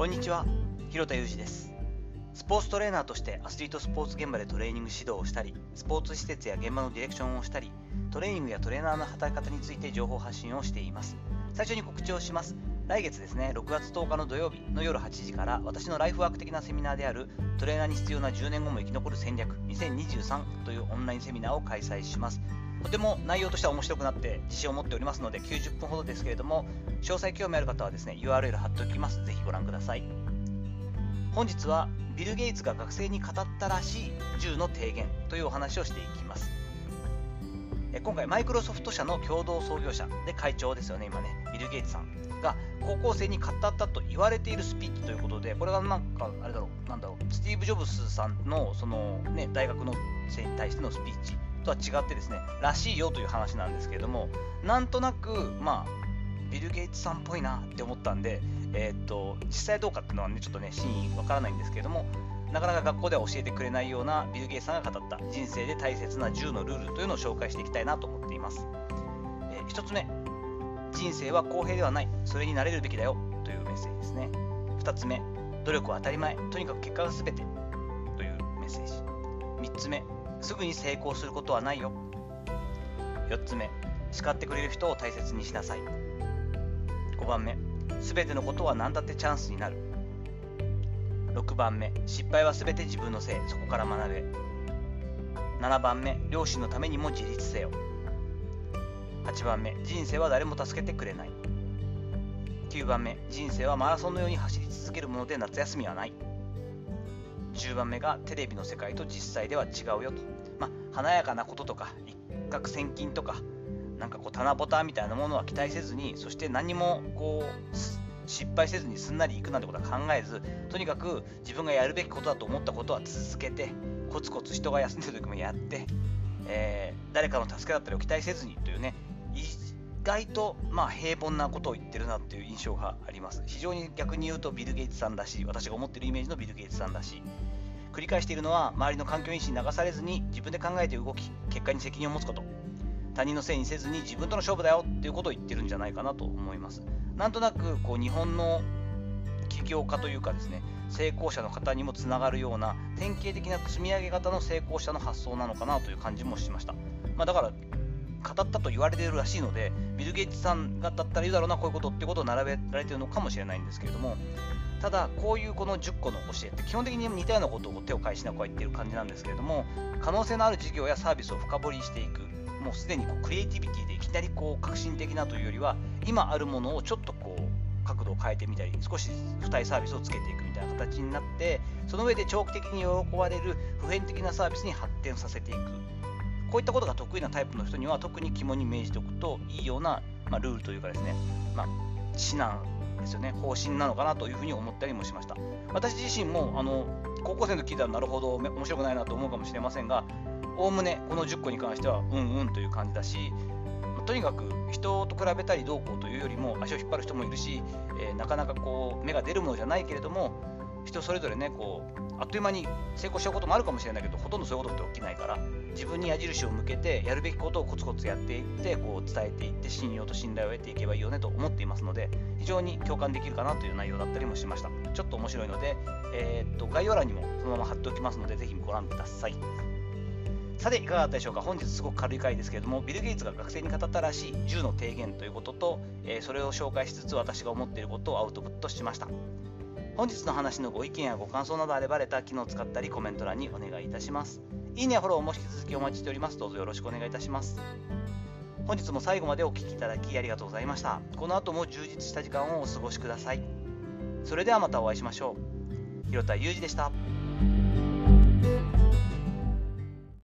こんにちは、広田裕二です。スポーツトレーナーとしてアスリートスポーツ現場でトレーニング指導をしたり、スポーツ施設や現場のディレクションをしたり、トレーニングやトレーナーの働き方について情報発信をしています。最初に告知をします。来月ですね、6月10日の土曜日の夜8時から私のライフワーク的なセミナーであるトレーナーに必要な10年後も生き残る戦略2023というオンラインセミナーを開催します。とても内容としては面白くなって自信を持っておりますので90分ほどですけれども詳細興味ある方はですね URL 貼っておきます。ぜひご覧ください。本日はビル・ゲイツが学生に語ったらしい10の提言というお話をしていきます。今回マイクロソフト社の共同創業者で会長ですよね今ねビル・ゲイツさんが高校生に語ったと言われているスピーチということでこれがなんかあれだろうなんだろうスティーブ・ジョブスさんのそのね大学の生に対してのスピーチ。とは違ってですね、らしいよという話なんですけれども、なんとなく、まあ、ビル・ゲイツさんっぽいなって思ったんで、えー、っと、実際どうかっていうのはね、ちょっとね、真意わからないんですけれども、なかなか学校では教えてくれないようなビル・ゲイツさんが語った人生で大切な10のルールというのを紹介していきたいなと思っています。えー、1つ目、人生は公平ではない、それになれるべきだよというメッセージですね。2つ目、努力は当たり前、とにかく結果が全てというメッセージ。3つ目、すぐに成功することはないよ。4つ目叱ってくれる人を大切にしなさい。5番目全てのことは何だってチャンスになる。6番目失敗は全て自分のせい。そこから学べ。7番目両親のためにも自立せよ。8番目人生は誰も助けてくれない。9番目人生はマラソンのように走り続けるもので夏休みはない。10番目がテレビの世界と実際では違うよと、まあ、華やかなこととか一攫千金とかなんかこう棚ぼたみたいなものは期待せずにそして何もこう失敗せずにすんなりいくなんてことは考えずとにかく自分がやるべきことだと思ったことは続けてコツコツ人が休んでる時もやって、えー、誰かの助けだったりを期待せずにというね意外とまあ平凡なことを言ってるなっていう印象があります。非常に逆に言うとビル・ゲイツさんらし私が思ってるイメージのビル・ゲイツさんらし繰り返しているのは周りの環境因子に流されずに自分で考えて動き結果に責任を持つこと他人のせいにせずに自分との勝負だよっていうことを言ってるんじゃないかなと思います。なんとなくこう日本の起業家というかですね成功者の方にもつながるような典型的な積み上げ型の成功者の発想なのかなという感じもしました、まあ、だから語ったと言われているらしいのでビル・ゲイツさんがだったら言うだろうなこういうことってことを並べられているのかもしれないんですけれどもただこういうこの10個の教えって基本的に似たようなことを手を返しながら言ってる感じなんですけれども可能性のある事業やサービスを深掘りしていくもうすでにこうクリエイティビティでいきなりこう革新的なというよりは今あるものをちょっとこう角度を変えてみたり少し付帯サービスをつけていくみたいな形になってその上で長期的に喜ばれる普遍的なサービスに発展させていく。こういったことが得意なタイプの人には特に肝に銘じておくといいような、まあ、ルールというかですね、まあ、指南ですよね。方針なのかなというふうに思ったりもしました。私自身もあの高校生の時聞いたらなるほど面白くないなと思うかもしれませんがおおむねこの10個に関してはうんうんという感じだしとにかく人と比べたりどうこうというよりも足を引っ張る人もいるし、えー、なかなかこう芽が出るものじゃないけれども人それぞれねこうあっという間に成功しちゃうこともあるかもしれないけどほとんどそういうことって起きないから自分に矢印を向けてやるべきことをコツコツやっていってこう伝えていって信用と信頼を得ていけばいいよねと思っていますので非常に共感できるかなという内容だったりもしました。ちょっと面白いので、えー、っと概要欄にもそのまま貼っておきますのでぜひご覧ください。さていかがだったでしょうか？本日すごく軽い回ですけれどもビル・ゲイツが学生に語ったらしい10の提言ということと、えー、それを紹介しつつ私が思っていることをアウトプットしました。本日の話のご意見やご感想などあればレター機能を使ったりコメント欄にお願いいたします。いいねやフォローも引き続きお待ちしております。どうぞよろしくお願いいたします。本日も最後までお聴きいただきありがとうございました。この後も充実した時間をお過ごしください。それではまたお会いしましょう。広田裕二でした。